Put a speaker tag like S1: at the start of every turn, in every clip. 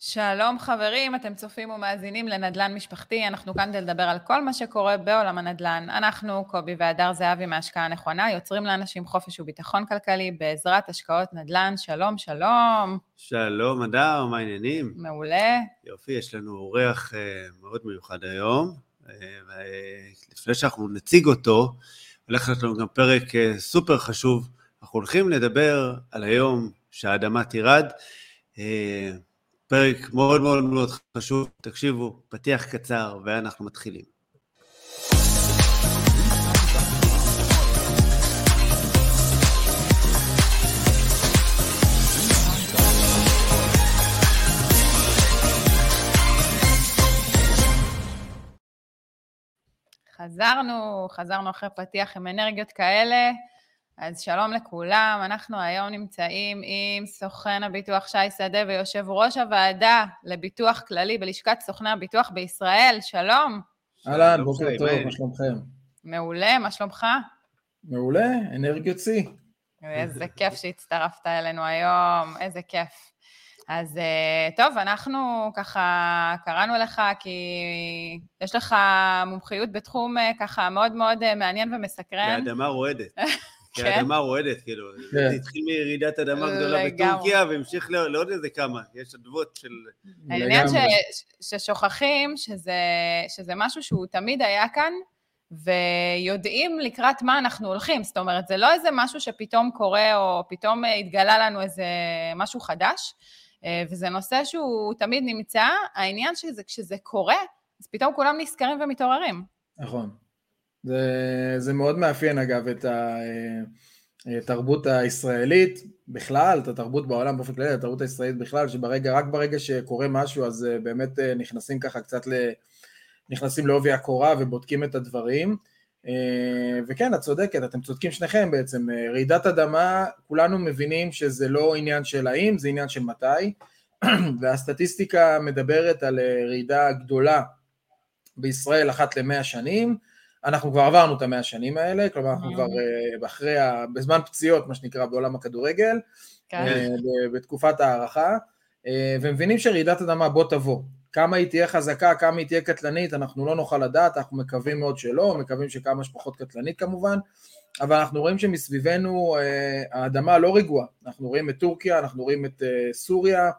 S1: שלום חברים, אתם צופים ומאזינים לנדל"ן משפחתי, אנחנו כאן כדי לדבר על כל מה שקורה בעולם הנדל"ן. אנחנו, קובי והדר זהבי מהשקעה הנכונה, יוצרים לאנשים חופש וביטחון כלכלי בעזרת השקעות נדל"ן. שלום, שלום.
S2: שלום, הדר, מה העניינים?
S1: מעולה.
S2: יופי, יש לנו אורח uh, מאוד מיוחד היום, uh, ולפני שאנחנו נציג אותו, הולך להיות לנו גם פרק uh, סופר חשוב. אנחנו הולכים לדבר על היום שהאדמה תירד. פרק מאוד מאוד מאוד חשוב, תקשיבו, פתיח קצר ואנחנו מתחילים.
S1: חזרנו, חזרנו אחרי פתיח עם אנרגיות כאלה. אז שלום לכולם, אנחנו היום נמצאים עם סוכן הביטוח שי שדה ויושב ראש הוועדה לביטוח כללי בלשכת סוכני הביטוח בישראל, שלום.
S3: אהלן, בוקר טוב, מה שלומכם?
S1: מעולה, מה שלומך?
S3: מעולה, אנרגיות שיא.
S1: איזה כיף שהצטרפת אלינו היום, איזה כיף. אז אה, טוב, אנחנו ככה קראנו לך כי יש לך מומחיות בתחום אה, ככה מאוד מאוד אה, מעניין ומסקרן.
S2: באדמה רועדת. כי כן? האדמה רועדת, כאילו, כן. זה התחיל מירידת אדמה גדולה בטורקיה והמשיך לעוד איזה כמה, יש אדוות של...
S1: העניין ששוכחים שזה משהו שהוא תמיד היה כאן, ויודעים לקראת מה אנחנו הולכים, זאת אומרת, זה לא איזה משהו שפתאום קורה, או פתאום התגלה לנו איזה משהו חדש, אה, וזה נושא שהוא תמיד נמצא, העניין שזה כשזה קורה, אז פתאום כולם נזכרים ומתעוררים.
S3: נכון. זה, זה מאוד מאפיין אגב את התרבות הישראלית בכלל, את התרבות בעולם באופן כללי, התרבות הישראלית בכלל, שברגע, רק ברגע שקורה משהו אז אה, באמת אה, נכנסים ככה קצת ל... נכנסים לעובי הקורה ובודקים את הדברים. אה, וכן, את צודקת, אתם צודקים שניכם בעצם. רעידת אדמה, כולנו מבינים שזה לא עניין של האם, זה עניין של מתי, והסטטיסטיקה מדברת על רעידה גדולה בישראל אחת למאה שנים, אנחנו כבר עברנו את המאה שנים האלה, כלומר אנחנו כבר אה, אחרי, בזמן פציעות מה שנקרא בעולם הכדורגל, כן. אה, בתקופת הערכה, אה, ומבינים שרעידת אדמה בוא תבוא, כמה היא תהיה חזקה, כמה היא תהיה קטלנית, אנחנו לא נוכל לדעת, אנחנו מקווים מאוד שלא, מקווים שכמה שפחות קטלנית כמובן, אבל אנחנו רואים שמסביבנו האדמה לא רגועה, אנחנו רואים את טורקיה, אנחנו רואים את סוריה,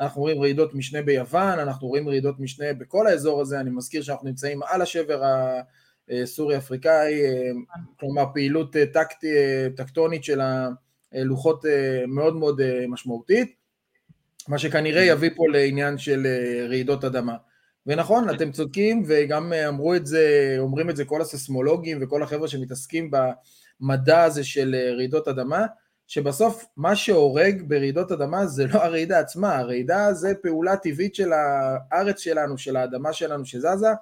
S3: אנחנו רואים רעידות משנה ביוון, אנחנו רואים רעידות משנה בכל האזור הזה, אני מזכיר שאנחנו נמצאים על השבר ה... אה, סורי אפריקאי, אה, כלומר פעילות אה, טקט, טקטונית של הלוחות מאוד מאוד משמעותית, מה שכנראה יביא פה לעניין של רעידות אדמה. ונכון, אתם צודקים, וגם אמרו את זה, אומרים את זה כל הססמולוגים וכל החבר'ה שמתעסקים במדע הזה של רעידות אדמה, שבסוף מה שהורג ברעידות אדמה זה לא הרעידה עצמה, הרעידה זה פעולה טבעית של הארץ שלנו, של האדמה שלנו שזזה,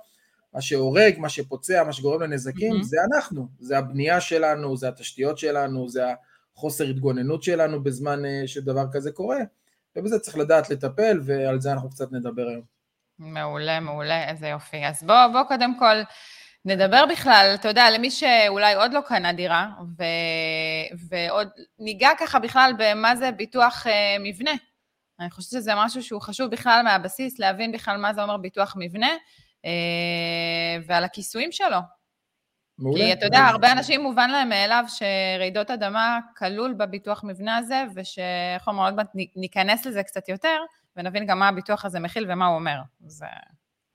S3: מה שהורג, מה שפוצע, מה שגורם לנזקים, mm-hmm. זה אנחנו, זה הבנייה שלנו, זה התשתיות שלנו, זה החוסר התגוננות שלנו בזמן אה, שדבר כזה קורה, ובזה צריך לדעת לטפל, ועל זה אנחנו קצת נדבר היום.
S1: מעולה, מעולה, איזה יופי. אז בוא, בוא קודם כל נדבר בכלל, אתה יודע, למי שאולי עוד לא קנה דירה, ו... ועוד ניגע ככה בכלל במה זה ביטוח אה, מבנה. אני חושבת שזה משהו שהוא חשוב בכלל מהבסיס, להבין בכלל מה זה אומר ביטוח מבנה. אה, ועל הכיסויים שלו. מעולה. כי אתה יודע, הרבה אנשים מובן להם מאליו שרעידות אדמה כלול בביטוח מבנה הזה, ושאיך אומרים, עוד מעט ניכנס לזה קצת יותר, ונבין גם מה הביטוח הזה מכיל ומה הוא אומר. זה...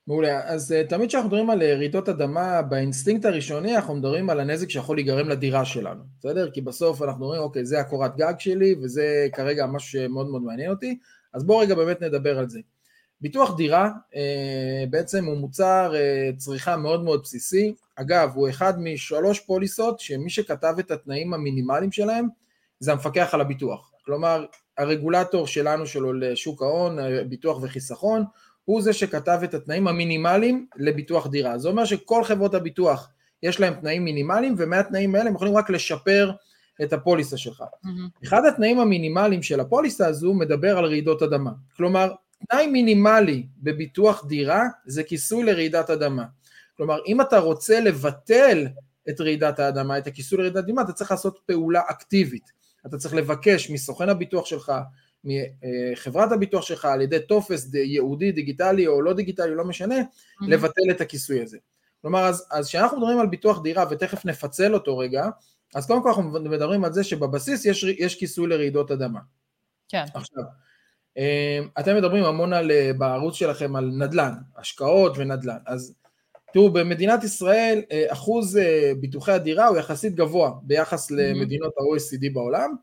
S3: מעולה, אז uh, תמיד כשאנחנו מדברים על uh, רעידות אדמה, באינסטינקט הראשוני אנחנו מדברים על הנזק שיכול להיגרם לדירה שלנו, בסדר? כי בסוף אנחנו אומרים, אוקיי, זה הקורת גג שלי, וזה כרגע משהו שמאוד מאוד מעניין אותי, אז בואו רגע באמת נדבר על זה. ביטוח דירה אה, בעצם הוא מוצר אה, צריכה מאוד מאוד בסיסי, אגב הוא אחד משלוש פוליסות שמי שכתב את התנאים המינימליים שלהם זה המפקח על הביטוח, כלומר הרגולטור שלנו שלו לשוק ההון, ביטוח וחיסכון, הוא זה שכתב את התנאים המינימליים לביטוח דירה, זה אומר שכל חברות הביטוח יש להם תנאים מינימליים ומהתנאים האלה הם יכולים רק לשפר את הפוליסה שלך. Mm-hmm. אחד התנאים המינימליים של הפוליסה הזו מדבר על רעידות אדמה, כלומר תנאי מינימלי בביטוח דירה זה כיסוי לרעידת אדמה. כלומר, אם אתה רוצה לבטל את רעידת האדמה, את הכיסוי לרעידת אדמה, אתה צריך לעשות פעולה אקטיבית. אתה צריך לבקש מסוכן הביטוח שלך, מחברת הביטוח שלך על ידי טופס ייעודי, דיגיטלי או לא דיגיטלי, לא משנה, mm-hmm. לבטל את הכיסוי הזה. כלומר, אז כשאנחנו מדברים על ביטוח דירה, ותכף נפצל אותו רגע, אז קודם כל אנחנו מדברים על זה שבבסיס יש, יש כיסוי לרעידות אדמה.
S1: כן.
S3: עכשיו, אתם מדברים המון על, אה, בערוץ שלכם על נדל"ן, השקעות ונדל"ן, אז תראו, במדינת ישראל אה, אחוז ביטוחי הדירה הוא יחסית גבוה ביחס mm-hmm. למדינות ה-OECD בעולם,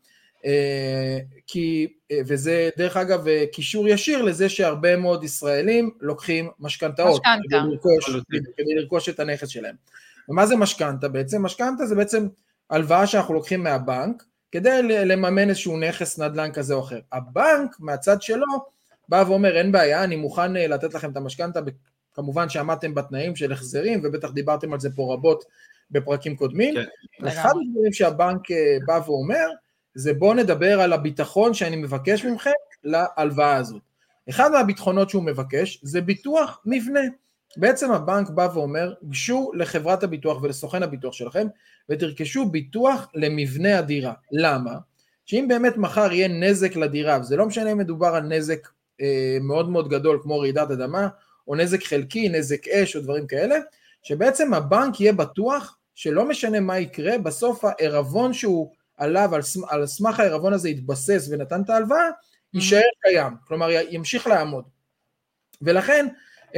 S3: כי, וזה דרך אגב קישור ישיר לזה שהרבה מאוד ישראלים לוקחים משכנתאות כדי, כדי לרכוש את הנכס שלהם. ומה זה משכנתה בעצם? משכנתה זה בעצם הלוואה שאנחנו לוקחים מהבנק כדי לממן איזשהו נכס נדל"ן כזה או אחר. הבנק מהצד שלו בא ואומר אין בעיה, אני מוכן אה, לתת לכם את המשכנתה, כמובן שעמדתם בתנאים של החזרים ובטח דיברתם על זה פה רבות בפרקים קודמים. כן. אחד הדברים שהבנק אה, בא ואומר זה בואו נדבר על הביטחון שאני מבקש מכם להלוואה הזאת. אחד מהביטחונות שהוא מבקש זה ביטוח מבנה. בעצם הבנק בא ואומר, גשו לחברת הביטוח ולסוכן הביטוח שלכם ותרכשו ביטוח למבנה הדירה. למה? שאם באמת מחר יהיה נזק לדירה, וזה לא משנה אם מדובר על נזק אה, מאוד מאוד גדול כמו רעידת אדמה, או נזק חלקי, נזק אש או דברים כאלה, שבעצם הבנק יהיה בטוח שלא משנה מה יקרה, בסוף הערבון שהוא עליו, על, על סמך הערבון הזה התבסס ונתן את ההלוואה, mm-hmm. יישאר קיים, כלומר ימשיך לעמוד. ולכן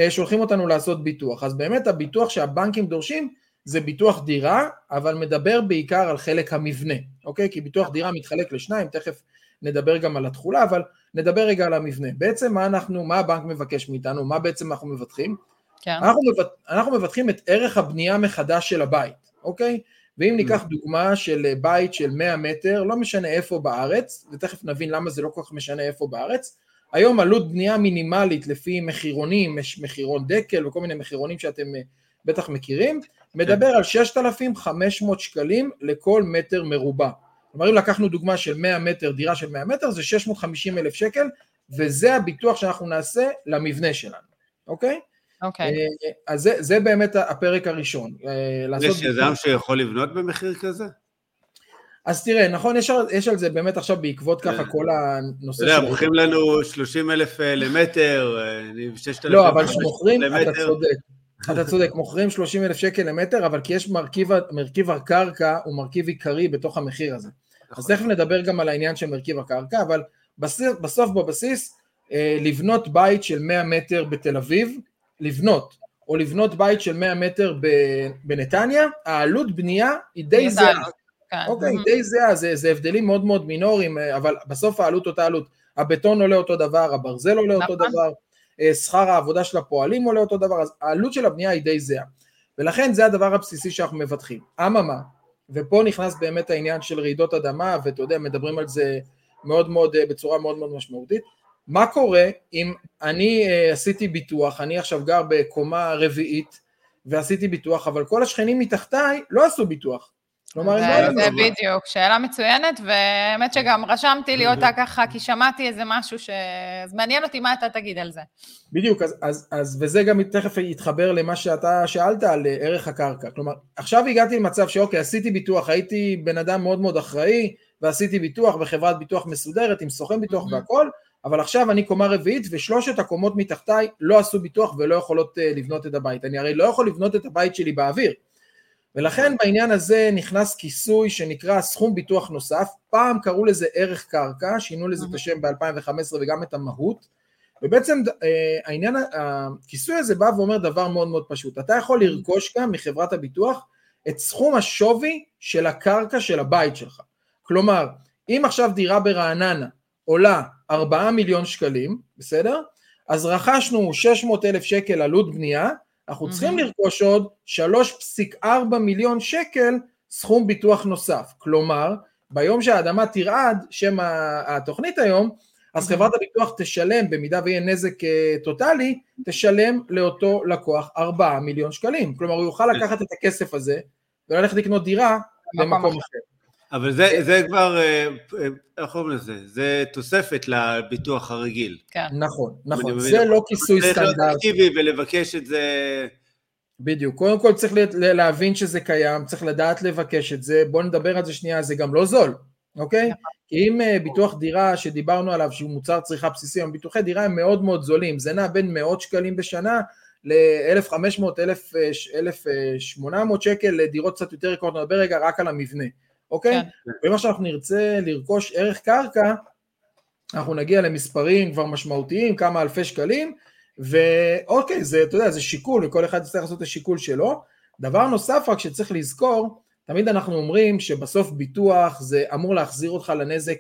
S3: שולחים אותנו לעשות ביטוח. אז באמת הביטוח שהבנקים דורשים זה ביטוח דירה, אבל מדבר בעיקר על חלק המבנה, אוקיי? כי ביטוח דירה מתחלק לשניים, תכף נדבר גם על התכולה, אבל נדבר רגע על המבנה. בעצם מה אנחנו, מה הבנק מבקש מאיתנו, מה בעצם אנחנו מבטחים? כן. אנחנו, מבט, אנחנו מבטחים את ערך הבנייה מחדש של הבית, אוקיי? ואם ניקח mm. דוגמה של בית של 100 מטר, לא משנה איפה בארץ, ותכף נבין למה זה לא כל כך משנה איפה בארץ, היום עלות בנייה מינימלית לפי מחירונים, יש מחירון דקל וכל מיני מחירונים שאתם אה, בטח מכירים, מדבר על 6,500 שקלים לכל מטר מרובע. כלומר אם לקחנו דוגמה של 100 מטר, דירה של 100 מטר, זה 650 אלף שקל, וזה הביטוח שאנחנו נעשה למבנה שלנו, אוקיי?
S1: אוקיי. אה,
S3: אז זה, זה באמת הפרק הראשון.
S2: אה, יש יזם שיכול לבנות במחיר כזה?
S3: אז תראה, נכון, יש, יש על זה באמת עכשיו בעקבות ככה כן. כל הנושא
S2: של... אתה יודע, מוכרים לנו 30 אלף אה, למטר, 6,000
S3: לא, אבל כשמוכרים, אתה צודק. אתה צודק, מוכרים 30 אלף שקל למטר, אבל כי יש מרכיב, מרכיב הקרקע הוא מרכיב עיקרי בתוך המחיר הזה. נכון. אז תכף נדבר גם על העניין של מרכיב הקרקע, אבל בסוף, בסוף בבסיס, אה, לבנות בית של 100 מטר בתל אביב, לבנות, או לבנות בית של 100 מטר בנתניה, העלות בנייה היא די זהה. כן. אוקיי, די זהה, זה, זה הבדלים מאוד מאוד מינוריים, אה, אבל בסוף העלות אותה עלות. הבטון עולה אותו דבר, הברזל עולה אותו נכון. דבר, אה, שכר העבודה של הפועלים עולה אותו דבר, אז העלות של הבנייה היא די זהה. ולכן זה הדבר הבסיסי שאנחנו מבטחים. אממה, ופה נכנס באמת העניין של רעידות אדמה, ואתה יודע, מדברים על זה מאוד מאוד, אה, בצורה מאוד מאוד משמעותית. מה קורה אם אני עשיתי ביטוח, אני עכשיו גר בקומה רביעית, ועשיתי ביטוח, אבל כל השכנים מתחתיי לא עשו ביטוח.
S1: כלומר, זה, זה בדיוק, שאלה מצוינת, והאמת שגם רשמתי לי אותה ככה, כי שמעתי איזה משהו ש... אז מעניין אותי מה אתה תגיד על זה.
S3: בדיוק, אז, אז, אז וזה גם תכף יתחבר למה שאתה שאלת על ערך הקרקע. כלומר, עכשיו הגעתי למצב שאוקיי, עשיתי ביטוח, הייתי בן אדם מאוד מאוד אחראי, ועשיתי ביטוח בחברת ביטוח מסודרת, עם סוכן ביטוח mm-hmm. והכל, אבל עכשיו אני קומה רביעית, ושלושת הקומות מתחתיי לא עשו ביטוח ולא יכולות uh, לבנות את הבית. אני הרי לא יכול לבנות את הבית שלי באוויר. ולכן בעניין הזה נכנס כיסוי שנקרא סכום ביטוח נוסף, פעם קראו לזה ערך קרקע, שינו לזה את השם ב-2015 וגם את המהות, ובעצם אה, העניין, הכיסוי הזה בא ואומר דבר מאוד מאוד פשוט, אתה יכול לרכוש גם מחברת הביטוח את סכום השווי של הקרקע של הבית שלך, כלומר אם עכשיו דירה ברעננה עולה 4 מיליון שקלים, בסדר? אז רכשנו 600 אלף שקל עלות בנייה, אנחנו צריכים לרכוש עוד 3.4 מיליון שקל סכום ביטוח נוסף. כלומר, ביום שהאדמה תרעד, שם התוכנית היום, אז חברת הביטוח תשלם, במידה ויהיה נזק אה, טוטאלי, תשלם לאותו לקוח 4 מיליון שקלים. כלומר, הוא יוכל לקחת את הכסף הזה וללכת לקנות דירה במקום אחר.
S2: אבל זה, זה כבר, אה, אה, איך קוראים לזה? זה תוספת לביטוח הרגיל.
S3: כן. נכון, נכון, זה לא כיסוי סטנדרטי. צריך להיות
S2: אקטיבי ולבקש את זה...
S3: בדיוק, קודם כל צריך להבין שזה קיים, צריך לדעת לבקש את זה, בואו נדבר על זה שנייה, זה גם לא זול, אוקיי? נכון. כי אם אה, ביטוח דירה שדיברנו עליו שהוא מוצר צריכה בסיסי, הם ביטוחי דירה הם מאוד מאוד זולים, זה נע בין מאות שקלים בשנה ל-1,500, 1,800 שקל לדירות קצת יותר יקרות, נדבר רגע רק על המבנה, אוקיי? כן. ואם עכשיו אנחנו נרצה לרכוש ערך קרקע, אנחנו נגיע למספרים כבר משמעותיים, כמה אלפי שקלים, ואוקיי, זה, אתה יודע, זה שיקול, וכל אחד יצטרך לעשות את השיקול שלו. דבר נוסף רק שצריך לזכור, תמיד אנחנו אומרים שבסוף ביטוח זה אמור להחזיר אותך לנזק,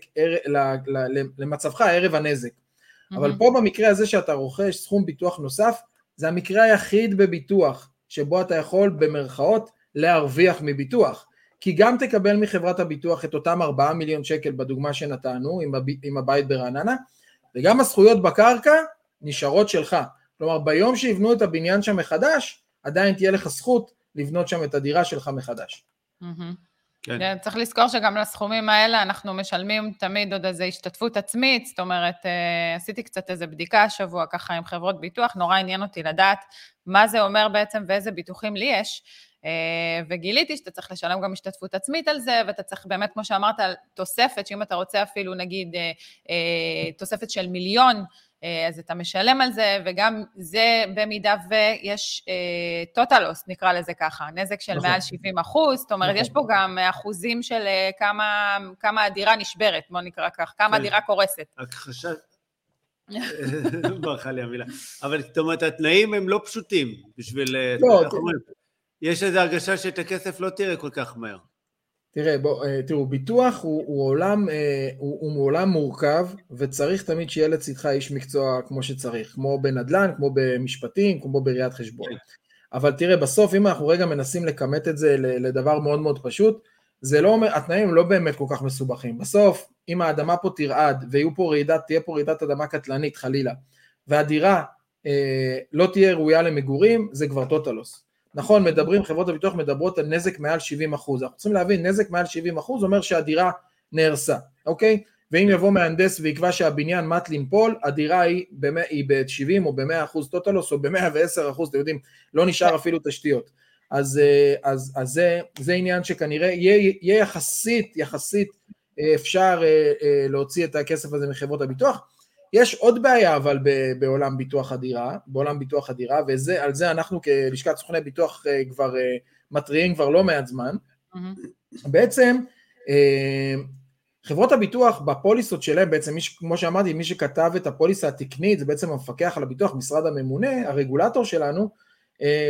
S3: למצבך ערב הנזק. Mm-hmm. אבל פה במקרה הזה שאתה רוכש סכום ביטוח נוסף, זה המקרה היחיד בביטוח שבו אתה יכול במרכאות להרוויח מביטוח. כי גם תקבל מחברת הביטוח את אותם 4 מיליון שקל בדוגמה שנתנו עם, הב... עם הבית ברעננה, וגם הזכויות בקרקע נשארות שלך. כלומר ביום שיבנו את הבניין שם מחדש, עדיין תהיה לך זכות לבנות שם את הדירה שלך מחדש.
S1: כן. כן. צריך לזכור שגם לסכומים האלה אנחנו משלמים תמיד עוד איזו השתתפות עצמית, זאת אומרת, אה, עשיתי קצת איזו בדיקה השבוע ככה עם חברות ביטוח, נורא עניין אותי לדעת מה זה אומר בעצם ואיזה ביטוחים לי יש, וגיליתי שאתה צריך לשלם גם השתתפות עצמית על זה, ואתה צריך באמת, כמו שאמרת, תוספת, שאם אתה רוצה אפילו נגיד אה, תוספת של מיליון, אה, אז אתה משלם על זה, וגם זה במידה ויש טוטלוס, אה, נקרא לזה ככה, נזק של נכון. מעל 70 אחוז, זאת אומרת, נכון. יש פה גם אחוזים של אה, כמה, כמה הדירה נשברת, בוא נקרא כך, כמה כן. הדירה קורסת.
S2: הכחשה, ברכה לי המילה. אבל זאת אומרת, התנאים הם לא פשוטים בשביל... לא, יש איזו הרגשה שאת הכסף לא תראה כל כך מהר.
S3: תראה, בוא, אה, תראו, ביטוח הוא, הוא עולם, אה, הוא, הוא עולם מורכב, וצריך תמיד שיהיה לצדך איש מקצוע כמו שצריך, כמו בנדל"ן, כמו במשפטים, כמו בראיית חשבון. כן. אבל תראה, בסוף, אם אנחנו רגע מנסים לכמת את זה לדבר מאוד מאוד פשוט, זה לא, התנאים לא באמת כל כך מסובכים. בסוף, אם האדמה פה תרעד, ויהיו פה רעידת, תהיה פה רעידת אדמה קטלנית חלילה, והדירה אה, לא תהיה ראויה למגורים, זה כבר טוטלוס. נכון, מדברים, חברות הביטוח מדברות על נזק מעל 70 אחוז, אנחנו צריכים להבין, נזק מעל 70 אחוז אומר שהדירה נהרסה, אוקיי? ואם יבוא מהנדס ויקבע שהבניין מת לנפול, הדירה היא ב-70 או ב-100 אחוז טוטלוס או ב-110 אחוז, אתם יודעים, לא נשאר אפילו תשתיות. אז, אה, אז, אז זה, זה עניין שכנראה יהיה, יהיה יחסית, יחסית אה, אפשר אה, להוציא את הכסף הזה מחברות הביטוח. יש עוד בעיה אבל בעולם ביטוח הדירה, בעולם ביטוח הדירה, ועל זה אנחנו כלשכת סוכני ביטוח אה, כבר אה, מתריעים כבר לא מעט זמן. Mm-hmm. בעצם אה, חברות הביטוח בפוליסות שלהם, בעצם מי, כמו שאמרתי, מי שכתב את הפוליסה התקנית זה בעצם המפקח על הביטוח, משרד הממונה, הרגולטור שלנו,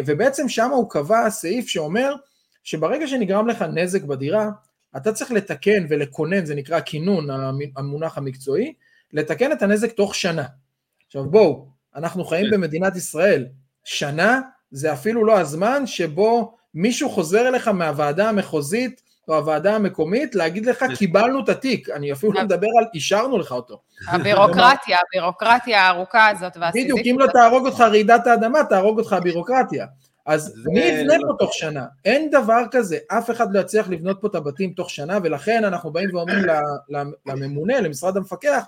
S3: ובעצם שם הוא קבע סעיף שאומר שברגע שנגרם לך נזק בדירה, אתה צריך לתקן ולכונן, זה נקרא כינון, המונח המקצועי, לתקן את הנזק תוך שנה. עכשיו בואו, אנחנו חיים כן. במדינת ישראל, שנה זה אפילו לא הזמן שבו מישהו חוזר אליך מהוועדה המחוזית או הוועדה המקומית להגיד לך כן. קיבלנו את התיק, אני אפילו לא מדבר על אישרנו לך אותו.
S1: הבירוקרטיה, הבירוקרטיה הארוכה הזאת
S3: בדיוק, אם לא תהרוג אותך רעידת האדמה, תהרוג אותך הבירוקרטיה. אז מי יבנה פה תוך שנה? אין דבר כזה, אף אחד לא יצליח לבנות פה את הבתים תוך שנה, ולכן אנחנו באים ואומרים לממונה, למשרד המפקח,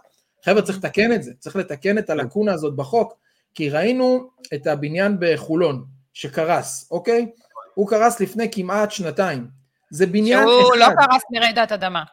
S3: חבר'ה צריך לתקן את זה, צריך לתקן את הלקונה הזאת בחוק, כי ראינו את הבניין בחולון שקרס, אוקיי? הוא קרס לפני כמעט שנתיים. זה בניין
S1: שהוא אחד. שהוא לא קרס מרעידת אדמה.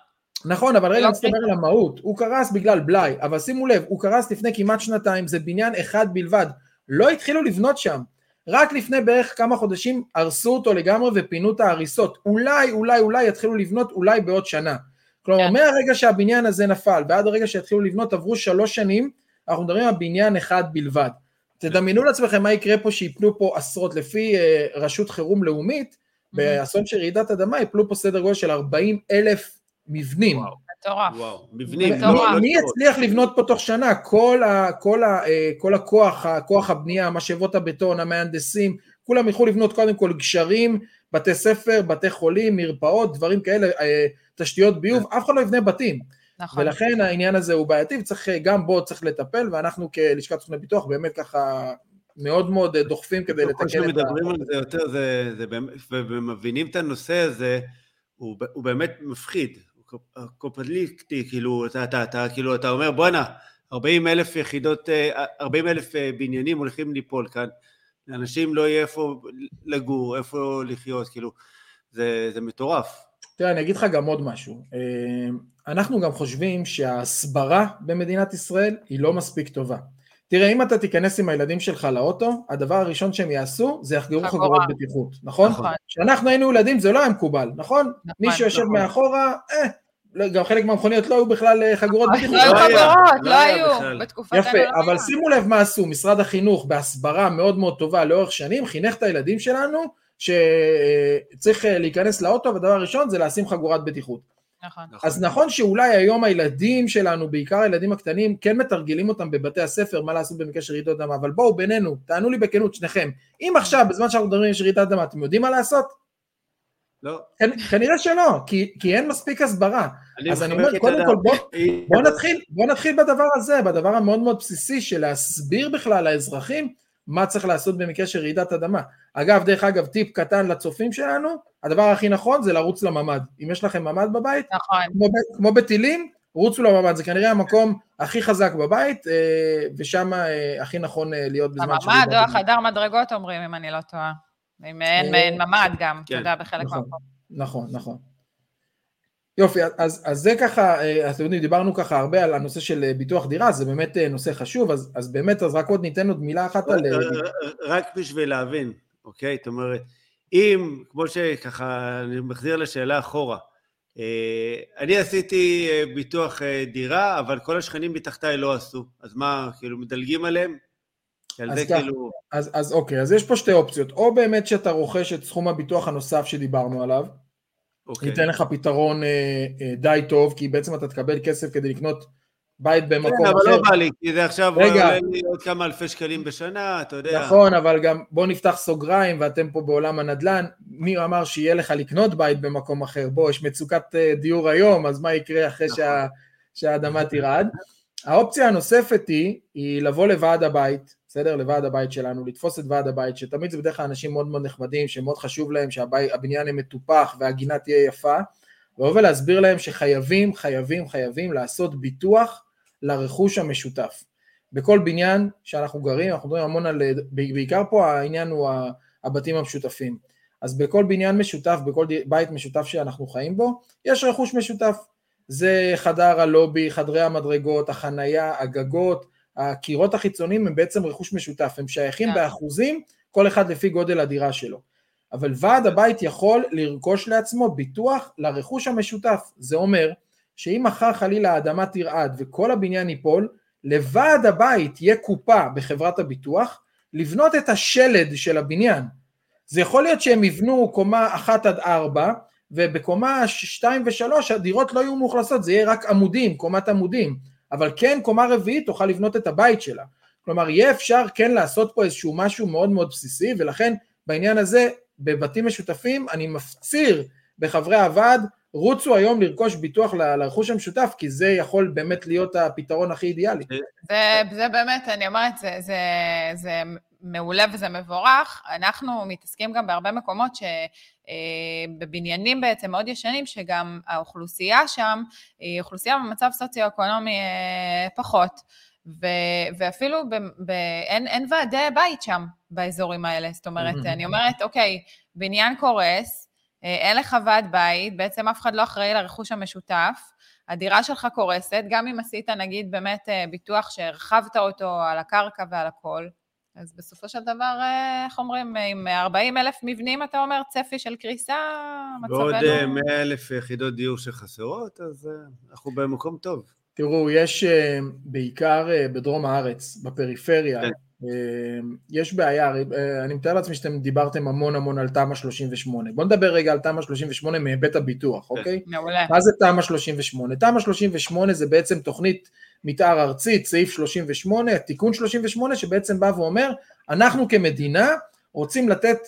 S3: נכון, אבל רגע נסתבר על המהות, הוא קרס בגלל בלאי, אבל שימו לב, הוא קרס לפני כמעט שנתיים, זה בניין אחד בלבד, לא התחילו לבנות שם, רק לפני בערך כמה חודשים הרסו אותו לגמרי ופינו את ההריסות, אולי, אולי, אולי יתחילו לבנות אולי בעוד שנה. כלומר, כן. מהרגע שהבניין הזה נפל ועד הרגע שהתחילו לבנות עברו שלוש שנים, אנחנו מדברים על בניין אחד בלבד. תדמיינו לעצמכם מה יקרה פה שיפלו פה עשרות, לפי uh, רשות חירום לאומית, mm-hmm. באסון של רעידת אדמה יפלו פה סדר גודל של 40 אלף מבנים.
S1: מטורף.
S2: וואו, מבנים.
S3: מי יצליח לבנות פה תוך שנה? כל, ה, כל, ה, אה, כל הכוח, כוח הבנייה, משאבות הבטון, המהנדסים, כולם ילכו לבנות קודם כל גשרים, בתי ספר, בתי חולים, מרפאות, דברים כאלה, אה, תשתיות ביוב, אף אחד לא יבנה בתים. נכון. ולכן העניין הזה הוא בעייתי, וצריך, גם בו צריך לטפל, ואנחנו כלשכת סוכני ביטוח באמת ככה מאוד מאוד דוחפים כדי לתקן את ה...
S2: כל שמדברים על זה יותר, זה, זה באמת, ומבינים את הנושא הזה, הוא, הוא באמת מפחיד, הוא קופליסטי, כאילו, אתה, אתה, אתה, כאילו, אתה אומר, בואנה, 40 אלף יחידות, 40 אה, אלף אה, בניינים הולכים ליפול כאן, לאנשים לא יהיה איפה לגור, איפה לחיות, כאילו, זה, זה מטורף.
S3: תראה, אני אגיד לך גם עוד משהו. אה, אנחנו גם חושבים שההסברה במדינת ישראל היא לא מספיק טובה. תראה, אם אתה תיכנס עם הילדים שלך לאוטו, הדבר הראשון שהם יעשו זה יחגרו חגורות בטיחות, נכון?
S1: נכון.
S3: כשאנחנו היינו ילדים זה לא היה מקובל, נכון?
S1: נכון,
S3: מי שיושב
S2: נכון.
S3: מאחורה, אה, גם חלק מהמכוניות לא היו בכלל אה, חגורות
S1: לא
S3: בטיחות.
S1: היו
S2: לא היה,
S1: חגורות,
S2: לא
S1: לא היו.
S2: בכלל.
S1: בתקופתנו
S3: יפה,
S1: לא
S3: אבל. שימו לב מה עשו, משרד החינוך בהסברה מאוד מאוד טובה לאורך שנים, חינך את הילדים שלנו שצריך אה, להיכנס לאוטו, והדבר הראשון זה לשים חגורת בטיחות.
S1: נכון.
S3: אז נכון שאולי היום הילדים שלנו, בעיקר הילדים הקטנים, כן מתרגלים אותם בבתי הספר, מה לעשות במקרה של רעידות אדמה, אבל בואו בינינו, תענו לי בכנות שניכם, אם עכשיו, בזמן שאנחנו מדברים על רעידת אדמה, אתם יודעים מה לעשות?
S2: לא.
S3: כנ- כנראה שלא, כי, כי אין מספיק הסברה. אז אני אומר, קודם. כל בוא, בוא נתחיל, בוא נתחיל בדבר הזה, בדבר המאוד מאוד בסיסי של להסביר בכלל לאזרחים מה צריך לעשות במקרה של רעידת אדמה. אגב, דרך אגב, טיפ קטן לצופים שלנו, הדבר הכי נכון זה לרוץ לממ"ד. אם יש לכם ממ"ד בבית,
S1: נכון.
S3: כמו, כמו בטילים, רוצו לממ"ד, זה כנראה המקום הכי חזק בבית, אה, ושם אה, הכי נכון אה, להיות בזמן של
S1: הממ"ד או. החדר מדרגות אומרים, אם אני לא טועה. אם אין
S3: אה,
S1: ממ"ד גם, אתה
S2: כן.
S1: יודע, בחלק
S3: נכון.
S1: מהמקום.
S3: נכון, נכון. יופי, אז, אז זה ככה, אה, אתם יודעים, דיברנו ככה הרבה על הנושא של אה, ביטוח דירה, זה באמת נושא חשוב, אז, אז באמת, אז רק עוד ניתן עוד מילה אחת על... אה,
S2: רק בשביל להבין, אוקיי? זאת אומרת, אם, כמו שככה, אני מחזיר לשאלה אחורה, אני עשיתי ביטוח דירה, אבל כל השכנים מתחתיי לא עשו, אז מה, כאילו מדלגים עליהם?
S3: אז.
S2: כאילו...
S3: אז, אז אוקיי, אז יש פה שתי אופציות, או באמת שאתה רוכש את סכום הביטוח הנוסף שדיברנו עליו,
S2: אוקיי.
S3: ייתן לך פתרון אה, אה, די טוב, כי בעצם אתה תקבל כסף כדי לקנות בית במקום
S2: כן, אבל
S3: אחר.
S2: לא בא לי, כי זה עכשיו
S3: רגע.
S2: עולה לי עוד כמה אלפי שקלים בשנה, אתה יודע.
S3: נכון, אבל גם בוא נפתח סוגריים, ואתם פה בעולם הנדל"ן, מי אמר שיהיה לך לקנות בית במקום אחר? בוא, יש מצוקת אה, דיור היום, אז מה יקרה אחרי
S2: נכון.
S3: שה, שהאדמה תרעד? האופציה הנוספת היא, היא לבוא לוועד הבית, בסדר? לוועד הבית שלנו, לתפוס את ועד הבית, שתמיד זה בדרך כלל אנשים מאוד מאוד נחמדים, שמאוד חשוב להם שהבניין יהיה מטופח והגינה תהיה יפה, ולבוא ולהסביר להם שחייבים, חייבים, חייבים לעשות ביטוח לרכוש המשותף. בכל בניין שאנחנו גרים, אנחנו מדברים המון על, בעיקר פה העניין הוא הבתים המשותפים. אז בכל בניין משותף, בכל בית משותף שאנחנו חיים בו, יש רכוש משותף. זה חדר הלובי, חדרי המדרגות, החנייה, הגגות, הקירות החיצוניים הם בעצם רכוש משותף, הם שייכים
S1: כן.
S3: באחוזים, כל אחד לפי גודל הדירה שלו. אבל ועד הבית יכול לרכוש לעצמו ביטוח לרכוש המשותף. זה אומר שאם מחר חלילה האדמה תרעד וכל הבניין ייפול, לוועד הבית יהיה קופה בחברת הביטוח לבנות את השלד של הבניין. זה יכול להיות שהם יבנו קומה אחת עד ארבע, ובקומה שתיים ושלוש הדירות לא יהיו מאוכלסות, זה יהיה רק עמודים, קומת עמודים, אבל כן קומה רביעית תוכל לבנות את הבית שלה. כלומר, יהיה אפשר כן לעשות פה איזשהו משהו מאוד מאוד בסיסי, ולכן בעניין הזה, בבתים משותפים, אני מפציר בחברי הוועד, רוצו היום לרכוש ביטוח לרכוש המשותף, כי זה יכול באמת להיות הפתרון הכי אידיאלי.
S1: זה, זה באמת, אני אומרת, זה, זה, זה מעולה וזה מבורך. אנחנו מתעסקים גם בהרבה מקומות שבבניינים בעצם מאוד ישנים, שגם האוכלוסייה שם היא אוכלוסייה במצב סוציו-אקונומי אה, פחות. ו, ואפילו ב, ב, אין, אין ועדי בית שם באזורים האלה. זאת אומרת,
S3: Mhm.
S1: אני אומרת, אוקיי, בניין קורס, אה, אין לך ועד בית, בעצם אף אחד לא אחראי לרכוש המשותף, הדירה שלך קורסת, גם אם עשית נגיד באמת אה, ביטוח שהרחבת אותו על הקרקע ועל הכל, אז בסופו של דבר, אה, איך אומרים, עם 40 אלף מבנים, אתה אומר, צפי של קריסה,
S2: ועוד
S1: מצבנו...
S2: 100 אלף יחידות דיור שחסרות, אז אה, אנחנו במקום טוב.
S3: תראו, יש אה, בעיקר אה, בדרום הארץ, בפריפריה,
S2: כן.
S3: אה, יש בעיה, אה, אני מתאר לעצמי שאתם דיברתם המון המון על תמ"א 38. בואו נדבר רגע על תמ"א 38 מהיבט הביטוח,
S2: כן.
S3: אוקיי?
S1: מעולה.
S3: מה זה תמ"א 38? תמ"א 38 זה בעצם תוכנית מתאר ארצית, סעיף 38, תיקון 38, שבעצם בא ואומר, אנחנו כמדינה רוצים לתת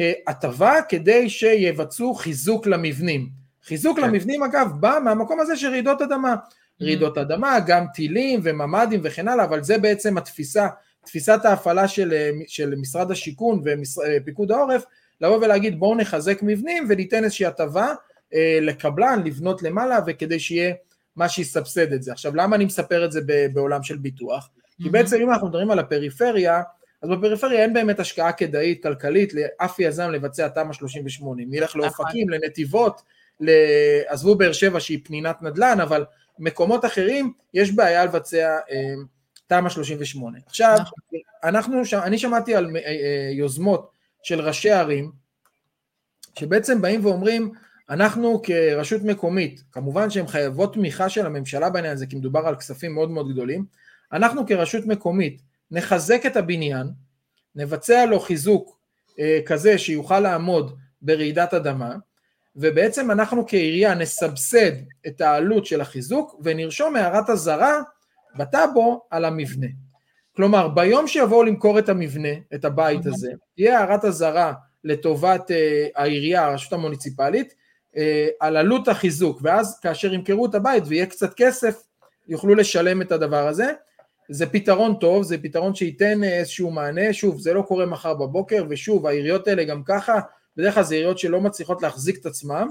S3: אה, הטבה כדי שיבצעו חיזוק למבנים. חיזוק
S2: כן.
S3: למבנים, אגב, בא מהמקום הזה של רעידות אדמה. רעידות אדמה, גם טילים וממ"דים וכן הלאה, אבל זה בעצם התפיסה, תפיסת ההפעלה של, אה, של משרד השיכון ופיקוד העורף, לבוא ולהגיד בואו נחזק מבנים וניתן איזושהי הטבה אה, לקבלן לבנות למעלה וכדי שיהיה מה שיסבסד את זה. עכשיו למה אני מספר את זה בעולם של ביטוח? כי
S1: מהמם.
S3: בעצם אם אנחנו מדברים על הפריפריה, אז בפריפריה אין באמת השקעה כדאית כלכלית לאף יזם לבצע תמ"א 38, אם נלך לאופקים, לנתיבות, עזבו באר שבע שהיא פנינת נדל"ן, אבל מקומות אחרים יש בעיה לבצע אה, תמ"א 38. עכשיו, נכון. אנחנו, אני שמעתי על אה, אה, יוזמות של ראשי ערים, שבעצם באים ואומרים, אנחנו כרשות מקומית, כמובן שהן חייבות תמיכה של הממשלה בעניין הזה, כי מדובר על כספים מאוד מאוד גדולים, אנחנו כרשות מקומית נחזק את הבניין, נבצע לו חיזוק אה, כזה שיוכל לעמוד ברעידת אדמה, ובעצם אנחנו כעירייה נסבסד את העלות של החיזוק ונרשום הערת אזהרה בטאבו על המבנה. כלומר, ביום שיבואו למכור את המבנה, את הבית הזה, תהיה הערת אזהרה לטובת אה, העירייה, הרשות המוניציפלית, על עלות החיזוק, ואז כאשר ימכרו את הבית ויהיה קצת כסף, יוכלו לשלם את הדבר הזה. זה פתרון טוב, זה פתרון שייתן אה, איזשהו מענה, שוב, זה לא קורה מחר בבוקר, ושוב, העיריות האלה גם ככה, בדרך כלל זה עיריות שלא מצליחות להחזיק את עצמם,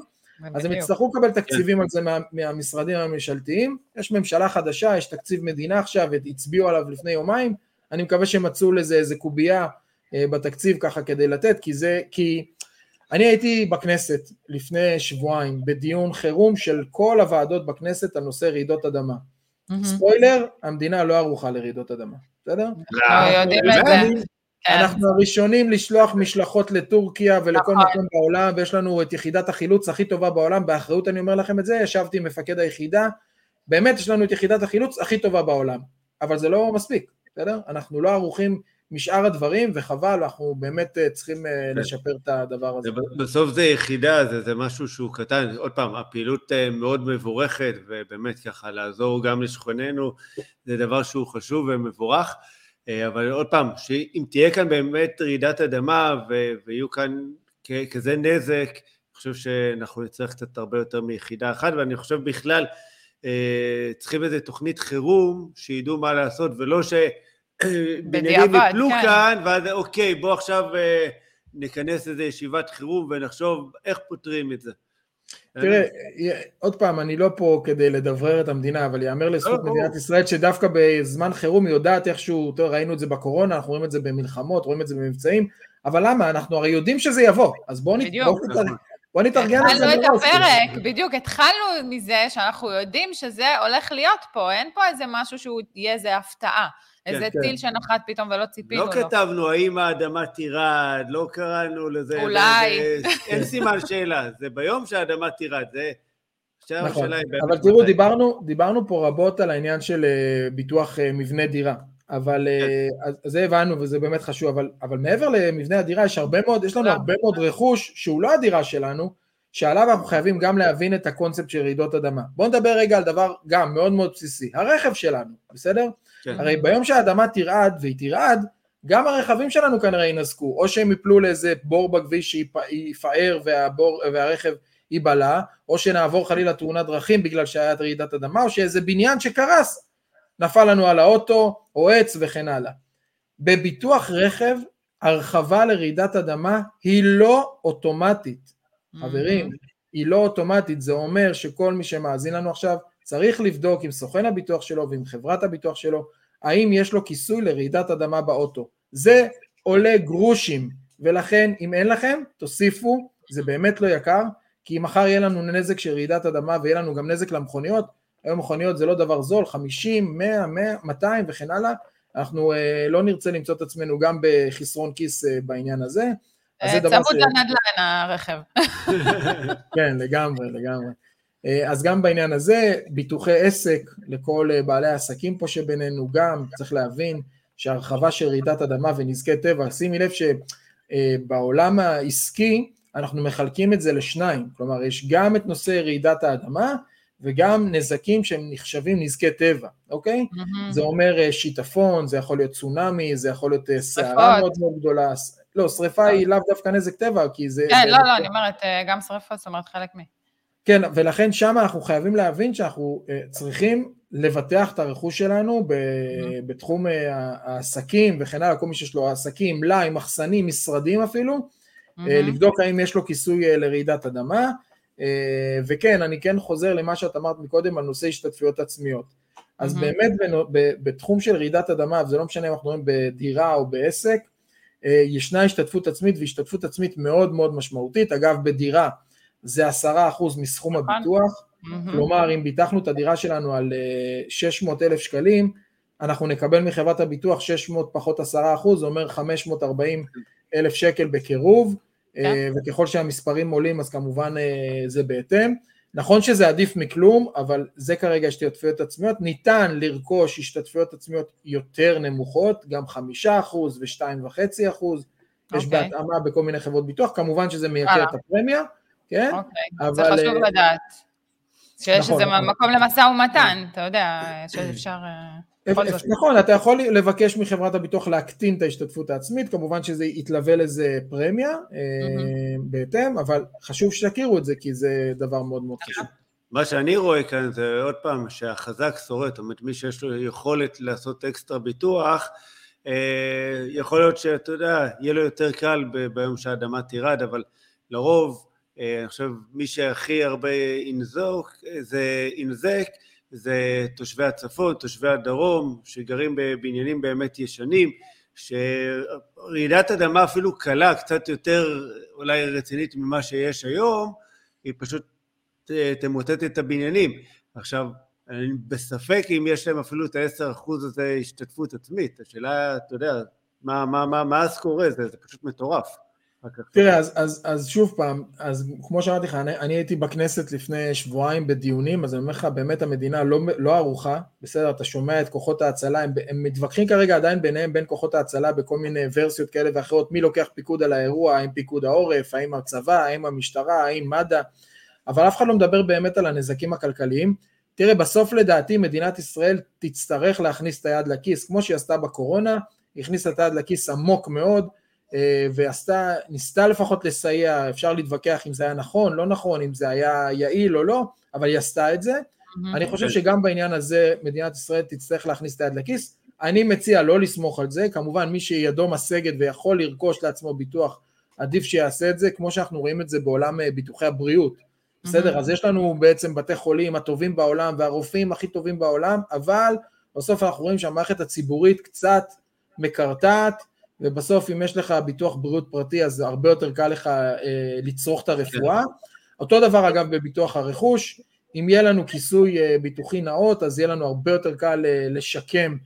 S3: אז הם יצטרכו לקבל תקציבים. על זה מה, מהמשרדים הממשלתיים, יש ממשלה חדשה, יש תקציב מדינה עכשיו, הצביעו עליו לפני יומיים, אני מקווה שהם מצאו לזה איזה קובייה אה, בתקציב ככה כדי לתת, כי זה, כי אני הייתי בכנסת לפני שבועיים בדיון חירום של כל הוועדות בכנסת על נושא רעידות אדמה. ספוילר, המדינה לא ערוכה לרעידות אדמה, בסדר?
S1: לא, זה.
S3: כן. אנחנו הראשונים לשלוח משלחות לטורקיה ולכל נכון. מקום בעולם, ויש לנו את יחידת החילוץ הכי טובה בעולם, באחריות אני אומר לכם את זה, ישבתי עם מפקד היחידה, באמת יש לנו את יחידת החילוץ הכי טובה בעולם, אבל זה לא מספיק, בסדר? אנחנו לא ערוכים משאר הדברים, וחבל, אנחנו באמת אה, צריכים אה, כן. לשפר את הדבר הזה.
S2: בסוף זה יחידה, זה, זה משהו שהוא קטן, עוד פעם, הפעילות אה, מאוד מבורכת, ובאמת ככה לעזור גם לשכנינו, זה דבר שהוא חשוב ומבורך. אבל עוד פעם, שאם תהיה כאן באמת רעידת אדמה ויהיו כאן כזה נזק, אני חושב שאנחנו נצטרך קצת הרבה יותר מיחידה אחת, ואני חושב בכלל צריכים איזה תוכנית חירום שידעו מה לעשות, ולא ש... בניינים יפלו כן. כאן, ואז אוקיי, בוא עכשיו אה, נכנס איזה ישיבת חירום ונחשוב איך פותרים את זה.
S3: תראה, עוד פעם, אני לא פה כדי לדברר את המדינה, אבל יאמר לזכות לא, מדינת ישראל שדווקא בזמן חירום היא יודעת איכשהו, טוב, ראינו את זה בקורונה, אנחנו רואים את זה במלחמות, רואים את זה במבצעים, אבל למה? אנחנו הרי יודעים שזה יבוא, אז בואו בוא נתארגן
S1: על זה מראש. התחלנו את הפרק, בדיוק, התחלנו מזה שאנחנו יודעים שזה הולך להיות פה, אין פה איזה משהו שהוא יהיה איזה הפתעה. איזה כן, טיל כן. שנחת פתאום ולא ציפינו
S2: לא לו. לא כתבנו האם האדמה תירד, לא קראנו לזה...
S1: אולי.
S2: זה, אין סימן שאלה, זה ביום שהאדמה תירד, זה...
S3: נכון, אבל תראו, דיברנו, דיברנו פה רבות על העניין של uh, ביטוח uh, מבנה דירה, אבל uh, זה הבנו וזה באמת חשוב, אבל, אבל מעבר למבנה הדירה יש הרבה מאוד, יש לנו הרבה מאוד רכוש שהוא לא הדירה שלנו, שעליו אנחנו חייבים גם להבין את הקונספט של רעידות אדמה. בואו נדבר רגע על דבר גם מאוד מאוד בסיסי, הרכב שלנו, בסדר? כן. הרי ביום שהאדמה תרעד, והיא תרעד, גם הרכבים שלנו כנראה ינזקו, או שהם יפלו לאיזה בור בכביש שיפער והבור, והרכב ייבלע, או שנעבור חלילה תאונת דרכים בגלל שהיה רעידת אדמה, או שאיזה בניין שקרס נפל לנו על האוטו, או עץ וכן הלאה. בביטוח רכב, הרחבה לרעידת אדמה היא לא אוטומטית. חברים, היא לא אוטומטית, זה אומר שכל מי שמאזין לנו עכשיו צריך לבדוק עם סוכן הביטוח שלו ועם חברת הביטוח שלו, האם יש לו כיסוי לרעידת אדמה באוטו. זה עולה גרושים, ולכן אם אין לכם, תוסיפו, זה באמת לא יקר, כי אם מחר יהיה לנו נזק של רעידת אדמה ויהיה לנו גם נזק למכוניות, היום מכוניות זה לא דבר זול, 50, 100, 100 200 וכן הלאה, אנחנו אה, לא נרצה למצוא את עצמנו גם בחסרון כיס אה, בעניין הזה.
S1: אה, צמוד. לנדל"ן הרכב.
S3: כן, לגמרי, לגמרי. אה, אז גם בעניין הזה, ביטוחי עסק לכל אה, בעלי העסקים פה שבינינו גם, צריך להבין שהרחבה של רעידת אדמה ונזקי טבע, שימי לב שבעולם העסקי אנחנו מחלקים את זה לשניים, כלומר יש גם את נושא רעידת האדמה וגם נזקים שהם נחשבים נזקי טבע, אוקיי? Mm-hmm. זה אומר אה, שיטפון, זה יכול להיות צונאמי, זה יכול להיות סערה מאוד מאוד גדולה, לא, שריפה היא לאו דווקא נזק טבע, כי זה...
S1: כן, לא, לא, אני אומרת, גם שריפה, זאת אומרת חלק מ...
S3: כן, ולכן שם אנחנו חייבים להבין שאנחנו אה, צריכים לבטח את הרכוש שלנו mm-hmm. בתחום אה, העסקים וכן הלאה, כל מי שיש לו עסקים, מלאי, מחסנים, משרדים אפילו, mm-hmm. לבדוק האם יש לו כיסוי לרעידת אדמה, וכן, אני כן חוזר למה שאת אמרת מקודם על נושא השתתפויות עצמיות. אז mm-hmm. באמת בתחום של רעידת אדמה, וזה לא משנה אם אנחנו רואים בדירה או בעסק, ישנה השתתפות עצמית והשתתפות עצמית מאוד מאוד משמעותית, אגב בדירה זה עשרה אחוז מסכום
S1: נכון.
S3: הביטוח,
S1: מהמם.
S3: כלומר אם ביטחנו את הדירה שלנו על אה, 600 אלף שקלים, אנחנו נקבל מחברת הביטוח 600 פחות עשרה אחוז, זה אומר 540 אלף שקל בקירוב, אה, וככל שהמספרים עולים אז כמובן אה, זה בהתאם. נכון שזה עדיף מכלום, אבל זה כרגע השתתפויות עצמיות, ניתן לרכוש השתתפויות עצמיות יותר נמוכות, גם חמישה אחוז ושתיים וחצי אחוז, יש
S1: אוקיי.
S3: בהתאמה בכל מיני חברות ביטוח, כמובן שזה מייקר. את הפרמיה, כן?
S1: אוקיי, זה
S3: אבל,
S1: חשוב
S3: אה,
S1: לדעת. שיש
S3: נכון,
S1: איזה
S3: נכון.
S1: מקום למשא ומתן, אתה יודע, שאפשר...
S3: נכון, אתה יכול לבקש מחברת הביטוח להקטין את ההשתתפות העצמית, כמובן שזה יתלווה לזה פרמיה אה, בהתאם, אבל חשוב שתכירו את זה, כי זה דבר מאוד מאוד חשוב.
S2: מה שאני רואה כאן זה עוד פעם שהחזק שורד, זאת אומרת מי שיש לו יכולת לעשות אקסטרה ביטוח, אה, יכול להיות שאתה יודע, יהיה לו יותר קל ביום שהאדמה תירד, אבל לרוב, אה, אני חושב מי שהכי הרבה ינזוק, זה ינזק, זה תושבי הצפון, תושבי הדרום, שגרים בבניינים באמת ישנים, שרעידת אדמה אפילו קלה, קצת יותר אולי רצינית ממה שיש היום, היא פשוט ת- תמוטט את הבניינים. עכשיו, אני בספק אם יש להם אפילו את ה-10% הזה השתתפות עצמית. השאלה, אתה יודע, מה, מה, מה, מה אז קורה? זה, זה פשוט מטורף.
S3: תראה, אז, אז, אז שוב פעם, אז כמו שאמרתי לך, אני, אני הייתי בכנסת לפני שבועיים בדיונים, אז אני אומר לך, באמת המדינה לא, לא ערוכה, בסדר, אתה שומע את כוחות ההצלה, הם, הם מתווכחים כרגע עדיין ביניהם בין כוחות ההצלה בכל מיני ורסיות כאלה ואחרות, מי לוקח פיקוד על האירוע, האם פיקוד העורף, האם הצבא, האם המשטרה, האם מד"א, אבל אף אחד לא מדבר באמת על הנזקים הכלכליים. תראה, בסוף לדעתי מדינת ישראל תצטרך להכניס את היד לכיס, כמו שהיא עשתה בקורונה, הכניסה את היד לכיס עמוק מאוד, ועשתה, ניסתה לפחות לסייע, אפשר להתווכח אם זה היה נכון, לא נכון, אם זה היה יעיל או לא, אבל היא עשתה את זה. אני חושב שגם בעניין הזה מדינת ישראל תצטרך להכניס את היד לכיס. אני מציע לא לסמוך על זה, כמובן מי שידו משגת ויכול לרכוש לעצמו ביטוח, עדיף שיעשה את זה, כמו שאנחנו רואים את זה בעולם אה, ביטוחי הבריאות. בסדר. אז יש לנו בעצם בתי חולים הטובים בעולם והרופאים הכי טובים בעולם, אבל בסוף אנחנו רואים שהמערכת הציבורית קצת מקרטעת, ובסוף אם יש לך ביטוח בריאות פרטי אז הרבה יותר קל לך אה, לצרוך את הרפואה. אותו דבר אגב בביטוח הרכוש, אם יהיה לנו כיסוי אה, ביטוחי נאות אז יהיה לנו הרבה יותר קל אה, לשקם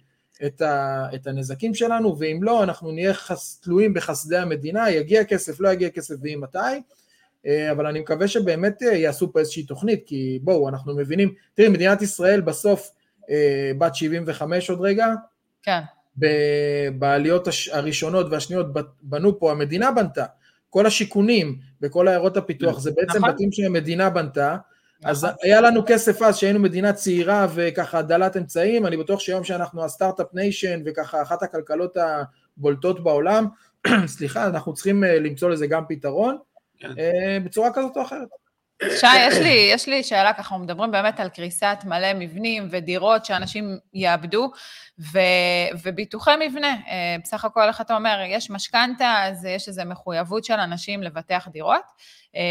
S3: את, ה, את הנזקים שלנו, ואם לא אנחנו נהיה חס, תלויים בחסדי המדינה, יגיע כסף, לא יגיע כסף ואם מתי. אה, אבל אני מקווה שבאמת אה, יעשו פה איזושהי תוכנית, כי בואו, אנחנו מבינים, תראי, מדינת ישראל בסוף אה, בת 75 עוד רגע,
S1: כן,
S3: בעליות הראשונות והשניות בנו פה, המדינה בנתה, כל השיכונים וכל עיירות הפיתוח, זה בעצם
S1: נכון.
S3: בתים שהמדינה בנתה, אז
S1: נכון.
S3: היה לנו כסף אז שהיינו מדינה צעירה וככה דלת אמצעים, אני בטוח שהיום שאנחנו ה Start-Up Nation וככה אחת הכלכלות הבולטות בעולם, סליחה, אנחנו צריכים אה, למצוא לזה גם פתרון,
S2: כן.
S3: אה, בצורה כזאת או אחרת.
S1: שי, יש לי, יש לי שאלה ככה, אנחנו מדברים באמת על קריסת מלא מבנים ודירות שאנשים יאבדו, ו, וביטוחי מבנה. אה, בסך הכל, איך אתה אומר, יש משכנתה, אז יש איזו מחויבות של אנשים לבטח דירות. אה,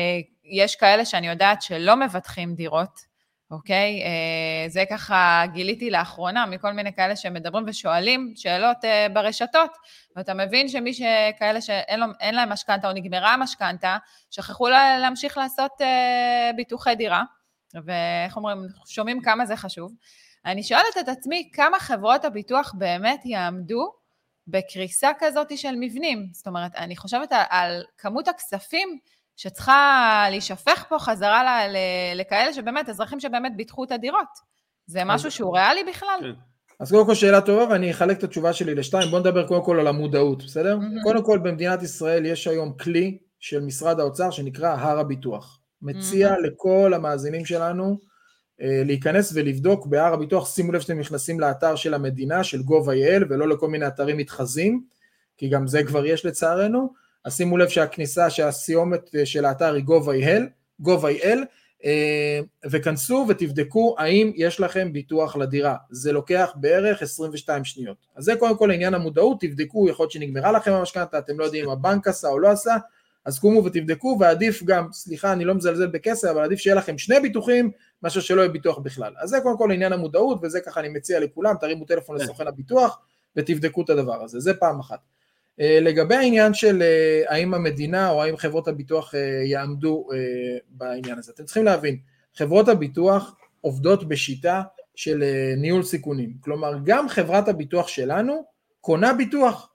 S1: יש כאלה שאני יודעת שלא מבטחים דירות, אוקיי? אה, זה ככה גיליתי לאחרונה מכל מיני כאלה שמדברים ושואלים שאלות אה, ברשתות, ואתה מבין שמי שכאלה שאין לו, להם משכנתה או נגמרה המשכנתה, שכחו לה, להמשיך לעשות אה, ביטוחי דירה, ואיך אומרים, שומעים כמה זה חשוב. אני שואלת את עצמי, כמה חברות הביטוח באמת יעמדו בקריסה כזאת של מבנים? זאת אומרת, אני חושבת על, על כמות הכספים שצריכה להישפך פה חזרה ל, ל, לכאלה שבאמת, אזרחים שבאמת ביטחו את הדירות. זה משהו שהוא ריאלי בכלל?
S2: כן.
S3: אז קודם כל שאלה טובה ואני אחלק את התשובה שלי לשתיים, בואו נדבר קודם כל על המודעות, בסדר?
S1: מהמם.
S3: קודם כל במדינת ישראל יש היום כלי של משרד האוצר שנקרא הר הביטוח. מציע לכל המאזינים שלנו אה, להיכנס ולבדוק בהר הביטוח, שימו לב שאתם נכנסים לאתר של המדינה, של gov.il ולא לכל מיני אתרים מתחזים, כי גם זה כבר יש לצערנו, אז שימו לב שהכניסה, שהסיומת אה, של האתר היא gov.il, gov.il, אה, וכנסו ותבדקו האם יש לכם ביטוח לדירה. זה לוקח בערך 22 שניות. אז זה קודם כל עניין המודעות, תבדקו, יכול להיות שנגמרה לכם המשכנתה, אתם לא יודעים אם הבנק עשה או לא עשה, אז קומו ותבדקו, ועדיף גם, סליחה, אני לא מזלזל בכסף, אבל עדיף שיהיה לכם שני ביטוחים, מאשר שלא יהיה ביטוח בכלל. אז זה קודם כל עניין המודעות, וזה ככה אני מציע לכולם, תרימו טלפון
S2: כן.
S3: לסוכן הביטוח, ותבדקו את הדבר הזה, זה פעם אחת. לגבי העניין של האם המדינה או האם חברות הביטוח יעמדו בעניין הזה, אתם צריכים להבין, חברות הביטוח עובדות בשיטה של ניהול סיכונים, כלומר גם חברת הביטוח שלנו קונה ביטוח,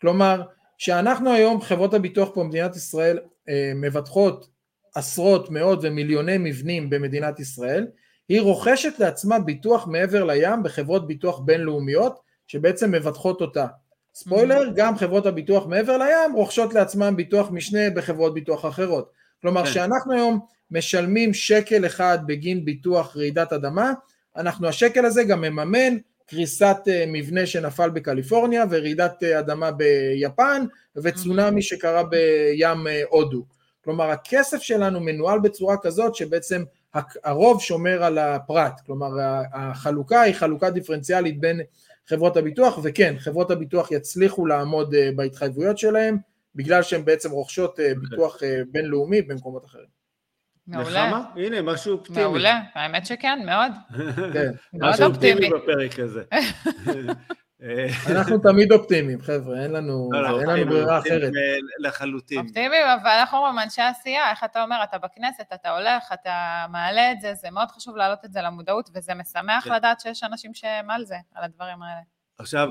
S3: כלומר שאנחנו היום חברות הביטוח פה במדינת ישראל מבטחות עשרות, מאות ומיליוני מבנים במדינת ישראל, היא רוכשת לעצמה ביטוח מעבר לים בחברות ביטוח בינלאומיות שבעצם מבטחות אותה. ספוילר, mm-hmm. גם חברות הביטוח מעבר לים רוכשות לעצמן ביטוח משנה בחברות ביטוח אחרות. כלומר, כשאנחנו כן. היום משלמים שקל אחד בגין ביטוח רעידת אדמה, אנחנו השקל הזה גם מממן קריסת אה, מבנה שנפל בקליפורניה ורעידת אה, אדמה ביפן וצונאמי mm-hmm. שקרה בים אה, הודו. כלומר הכסף שלנו מנוהל בצורה כזאת שבעצם הרוב שומר על הפרט, כלומר החלוקה היא חלוקה דיפרנציאלית בין חברות הביטוח וכן חברות הביטוח יצליחו לעמוד אה, בהתחייבויות שלהם בגלל שהן בעצם רוכשות אה, ביטוח אה, בינלאומי במקומות אחרים.
S1: מעולה.
S2: נחמה? הנה, משהו אופטימי.
S1: מעולה, האמת שכן, מאוד.
S3: כן.
S2: מאוד אופטימי בפרק הזה.
S3: אנחנו תמיד אופטימיים, חבר'ה, אין לנו, לא, אין לנו ברירה אחרת.
S2: לחלוטין.
S1: אופטימיים, אבל אנחנו אומרים, אנשי עשייה, איך אתה אומר, אתה בכנסת, אתה הולך, אתה מעלה את זה, זה מאוד חשוב להעלות את זה למודעות, וזה משמח כן. לדעת שיש אנשים שהם על זה, על הדברים האלה.
S2: עכשיו,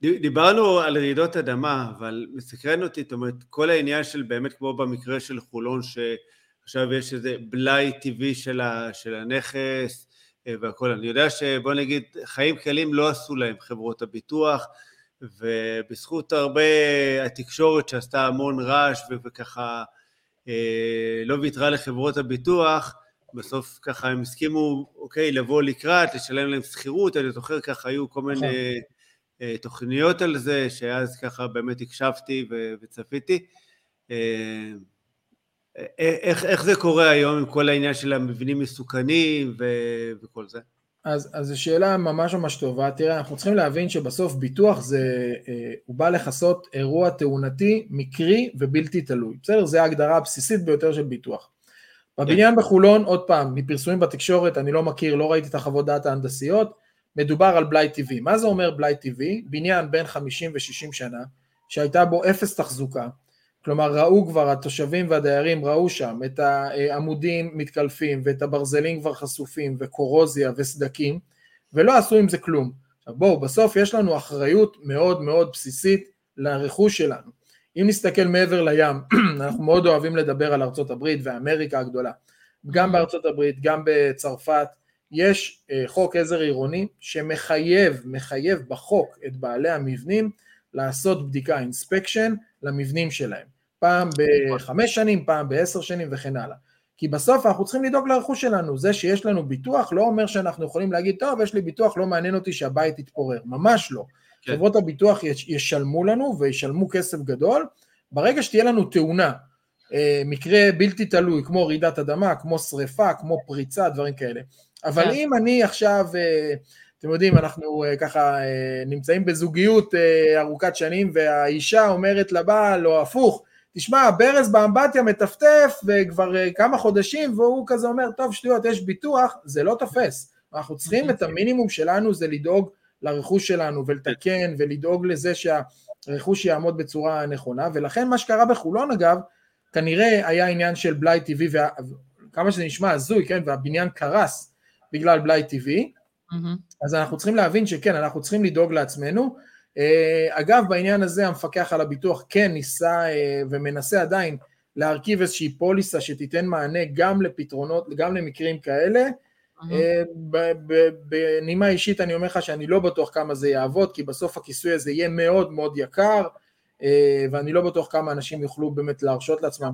S2: דיברנו על רעידות אדמה, אבל מסקרן אותי, זאת אומרת, כל העניין של באמת כמו במקרה של חולון, שעכשיו יש איזה בלאי טבעי של הנכס, אה, והכל. אני יודע שבוא נגיד, חיים קלים לא עשו להם חברות הביטוח, ובזכות הרבה התקשורת שעשתה המון רעש וככה אה, לא ויתרה לחברות הביטוח, בסוף ככה הם הסכימו, אוקיי, לבוא לקראת, לשלם להם שכירות, אני זוכר ככה היו כל מיני נכון. אה, תוכניות על זה, שאז ככה באמת הקשבתי וצפיתי. איך, איך זה קורה היום עם כל העניין של המבנים מסוכנים ו, וכל זה?
S3: אז, אז זו שאלה ממש ממש טובה. תראה, אנחנו צריכים להבין שבסוף ביטוח זה, אה, הוא בא לכסות אירוע תאונתי, מקרי ובלתי תלוי. בסדר? זו ההגדרה הבסיסית ביותר של ביטוח. בבניין כן. בחולון, עוד פעם, מפרסומים בתקשורת, אני לא מכיר, לא ראיתי את החוות דעת ההנדסיות, מדובר על בלאי טבעי. מה זה אומר בלאי טבעי? בניין בין 50 ו-60 שנה, שהייתה בו אפס תחזוקה, כלומר ראו כבר, התושבים והדיירים ראו שם את העמודים מתקלפים ואת הברזלים כבר חשופים וקורוזיה וסדקים ולא עשו עם זה כלום. עכשיו בואו, בסוף יש לנו אחריות מאוד מאוד בסיסית לרכוש שלנו. אם נסתכל מעבר לים, אנחנו מאוד אוהבים לדבר על ארצות הברית ואמריקה הגדולה. גם בארצות הברית, גם בצרפת, יש אה, חוק עזר עירוני שמחייב, מחייב בחוק את בעלי המבנים לעשות בדיקה, אינספקשן, למבנים שלהם. פעם בחמש שנים, פעם בעשר שנים וכן הלאה. כי בסוף אנחנו צריכים לדאוג לרכוש שלנו, זה שיש לנו ביטוח לא אומר שאנחנו יכולים להגיד, טוב, יש לי ביטוח, לא מעניין אותי שהבית יתפורר, ממש לא. כן. חברות הביטוח ישלמו לנו וישלמו כסף גדול, ברגע שתהיה לנו תאונה, אה, מקרה בלתי תלוי, כמו רעידת אדמה, כמו שריפה, כמו פריצה, דברים כאלה. אבל כן. אם אני עכשיו, אה, אתם יודעים, אנחנו אה, ככה נמצאים בזוגיות ארוכת שנים, והאישה אומרת לבעל, או הפוך, תשמע, ברז באמבטיה מטפטף וכבר אה, כמה חודשים והוא כזה אומר, טוב שטויות, יש ביטוח, זה לא תופס. אנחנו צריכים את המינימום שלנו זה לדאוג לרכוש שלנו ולתקן ולדאוג לזה שהרכוש יעמוד בצורה נכונה, ולכן מה שקרה בחולון אגב, כנראה היה עניין של בלאי טבעי, וכמה שזה נשמע הזוי, כן, והבניין קרס בגלל בלאי טבעי, אז אנחנו צריכים להבין שכן, אנחנו צריכים לדאוג לעצמנו, אגב, בעניין הזה המפקח על הביטוח כן ניסה אה, ומנסה עדיין להרכיב איזושהי פוליסה שתיתן מענה גם לפתרונות, גם למקרים כאלה. אה, בנימה אישית אני אומר לך שאני לא בטוח כמה זה יעבוד, כי בסוף הכיסוי הזה יהיה מאוד מאוד יקר, ואני לא בטוח כמה אנשים יוכלו באמת להרשות לעצמם.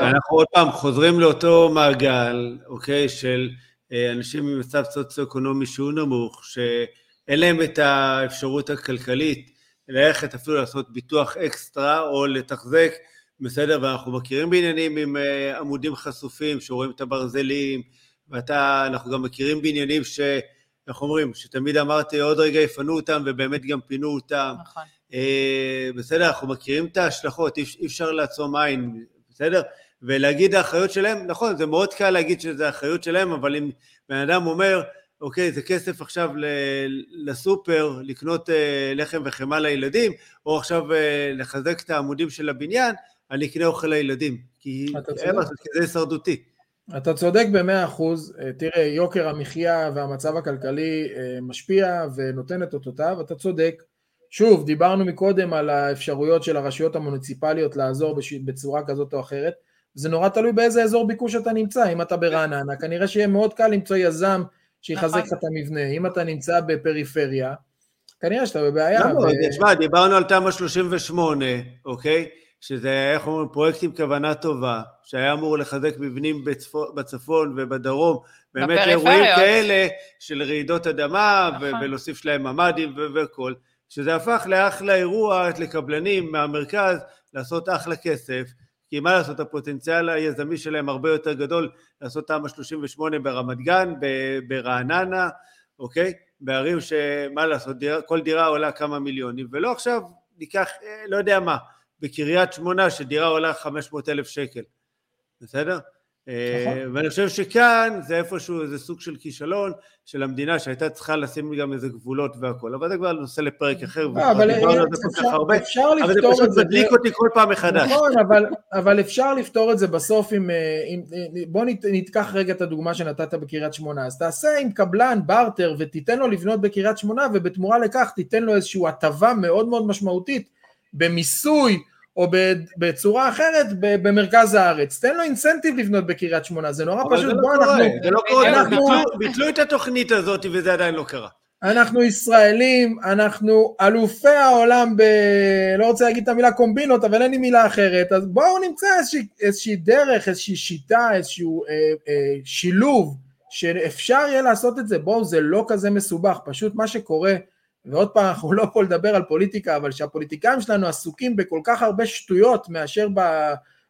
S2: אנחנו עוד פעם חוזרים לאותו מעגל, אוקיי, של אנשים ממצב סוציו-אקונומי שהוא נמוך, ש... אין להם את האפשרות הכלכלית ללכת אפילו לעשות ביטוח אקסטרה או לתחזק, בסדר, ואנחנו מכירים בעניינים עם אה, עמודים חשופים, שרואים את הברזלים, ואנחנו גם מכירים בעניינים ש... איך אומרים, שתמיד אמרתי עוד רגע יפנו אותם ובאמת גם פינו אותם. נכון. אה, בסדר, אנחנו מכירים את ההשלכות, אי, אי אפשר לעצום עין, בסדר? ולהגיד האחריות שלהם, נכון, זה מאוד קל להגיד שזה האחריות שלהם, אבל אם בן אדם אומר, אוקיי, זה כסף עכשיו לסופר, לקנות אה, לחם וחמאה לילדים, או עכשיו אה, לחזק את העמודים של הבניין, אני אקנה אוכל לילדים, כי זה הישרדותי.
S3: אתה צודק במאה אחוז, אה, תראה, יוקר המחיה והמצב הכלכלי משפיע ונותן את אותותיו, אתה צודק. שוב, דיברנו מקודם על האפשרויות של הרשויות המוניציפליות לעזור בצורה כזאת או אחרת, זה נורא תלוי באיזה אזור ביקוש אתה נמצא, אם אתה ברעננה, כנראה שיהיה מאוד קל למצוא יזם שיחזק נכון. לך את המבנה. אם אתה נמצא בפריפריה, כנראה שאתה בבעיה.
S2: למה? תשמע, דיברנו על תמ"א 38, אוקיי? שזה, איך אומרים, פרויקט עם כוונה טובה, שהיה אמור לחזק מבנים בצפון ובדרום, באמת אירועים כאלה של רעידות אדמה, נכון. ולהוסיף להם ממ"דים והכל, שזה הפך לאחלה אירוע לקבלנים מהמרכז לעשות אחלה כסף, כי מה לעשות, הפוטנציאל היזמי שלהם הרבה יותר גדול לעשות תמ"א 38 ברמת גן, ברעננה, אוקיי? בערים שמה לעשות, דירה, כל דירה עולה כמה מיליונים, ולא עכשיו ניקח, אה, לא יודע מה, בקריית שמונה שדירה עולה 500 אלף שקל, בסדר? נכון. ואני חושב שכאן זה איפשהו איזה סוג של כישלון של המדינה שהייתה צריכה לשים גם איזה גבולות והכל, אבל זה כבר נושא לפרק אחר,
S3: לא, אבל אפשר לפתור את זה,
S2: אבל זה פשוט מדליק אותי כל פעם מחדש.
S3: נכון, אבל אפשר לפתור את זה בסוף עם, בוא ניקח רגע את הדוגמה שנתת בקריית שמונה, אז תעשה עם קבלן בארטר ותיתן לו לבנות בקריית שמונה ובתמורה לכך תיתן לו איזושהי הטבה מאוד מאוד משמעותית במיסוי או בצורה אחרת במרכז הארץ. תן לו אינסנטיב לבנות בקריית שמונה, זה נורא פשוט.
S2: לא קורה, זה לא קורה, אנחנו... ביטלו את התוכנית הזאת וזה עדיין לא קרה.
S3: אנחנו ישראלים, אנחנו אלופי העולם ב... לא רוצה להגיד את המילה קומבינות, אבל אין לי מילה אחרת, אז בואו נמצא איזושהי, איזושהי דרך, איזושהי שיטה, איזשהו אה, אה, שילוב, שאפשר יהיה לעשות את זה, בואו, זה לא כזה מסובך, פשוט מה שקורה ועוד פעם, אנחנו לא פה לדבר על פוליטיקה, אבל שהפוליטיקאים שלנו עסוקים בכל כך הרבה שטויות מאשר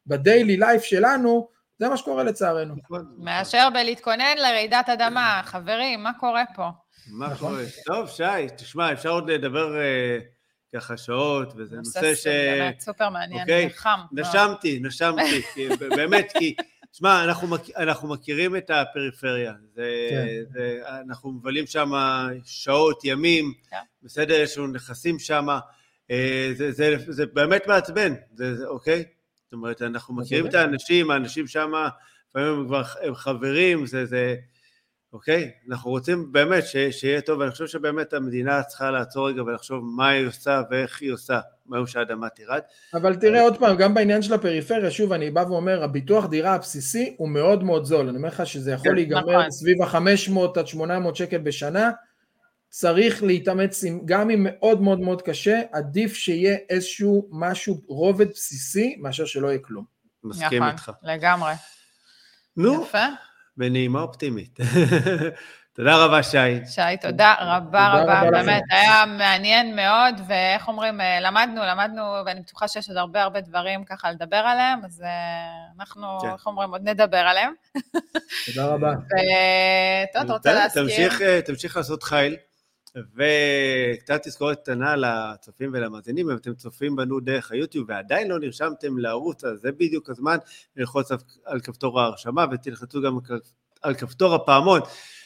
S3: בדיילי לייף שלנו, זה מה שקורה לצערנו.
S1: מאשר בלהתכונן לרעידת אדמה, חברים, מה קורה פה?
S2: מה נכון. קורה? טוב, שי, תשמע, אפשר עוד לדבר uh, ככה שעות, וזה נושא ש...
S1: באמת סופר מעניין, אוקיי? חם.
S2: נשמתי, נשמתי, באמת, כי... שמע, אנחנו, מכ... אנחנו מכירים את הפריפריה, זה, כן. זה, אנחנו מבלים שם שעות, ימים, כן. בסדר, יש לנו נכסים שם, אה, זה, זה, זה, זה באמת מעצבן, זה, זה, אוקיי? זאת אומרת, אנחנו מכירים את האנשים, האנשים שם, לפעמים הם כבר הם חברים, זה, זה, אוקיי? אנחנו רוצים באמת ש, שיהיה טוב, ואני חושב שבאמת המדינה צריכה לעצור רגע ולחשוב מה היא עושה ואיך היא עושה מהיום שהאדמה תירד.
S3: אבל תראה עוד פעם, גם בעניין של הפריפריה, שוב אני בא ואומר, הביטוח דירה הבסיסי הוא מאוד מאוד זול, אני אומר לך שזה יכול כן, להיגמר נכון. סביב ה-500 עד 800 שקל בשנה, צריך להתאמץ, עם, גם אם מאוד מאוד מאוד קשה, עדיף שיהיה איזשהו משהו, רובד בסיסי, מאשר שלא יהיה כלום.
S2: מסכים נכון, איתך.
S1: לגמרי.
S2: נו, יפה. בנעימה אופטימית. תודה רבה, שי.
S1: שי, תודה רבה רבה, באמת, היה מעניין מאוד, ואיך אומרים, אה, למדנו, למדנו, ואני בטוחה שיש עוד הרבה הרבה דברים ככה לדבר עליהם, אז אה, אנחנו, כן. איך אומרים, עוד נדבר עליהם.
S3: תודה רבה.
S1: וטוב, אתה רוצה להזכיר?
S2: אה, תמשיך לעשות חייל. וקצת תזכורת קטנה לצופים ולמאזינים, אם אתם צופים בנו דרך היוטיוב ועדיין לא נרשמתם לערוץ, אז זה בדיוק הזמן ללחוץ על כפתור ההרשמה ותלחצו גם על כפתור הפעמון,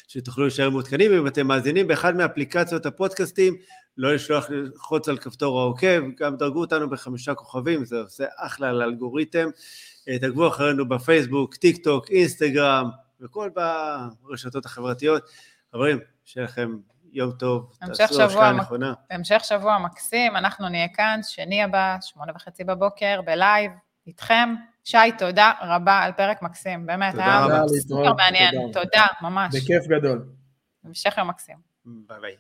S2: שתוכלו להישאר מעודכנים. אם אתם מאזינים באחד מאפליקציות הפודקאסטים, לא לשלוח ללחוץ על כפתור העוקב, גם דרגו אותנו בחמישה כוכבים, זה עושה אחלה לאלגוריתם. תעקבו אחרינו בפייסבוק, טיק טוק, אינסטגרם וכל ברשתות החברתיות. חברים, שיהיה לכם יום טוב, תעשו השקעה נכונה.
S1: המשך שבוע מקסים, אנחנו נהיה כאן, שני הבא, שמונה וחצי בבוקר, בלייב, איתכם. שי, תודה רבה על פרק מקסים, באמת, היה סופר מעניין, תודה, ממש.
S3: בכיף גדול.
S1: המשך יום מקסים.
S2: ביי ביי.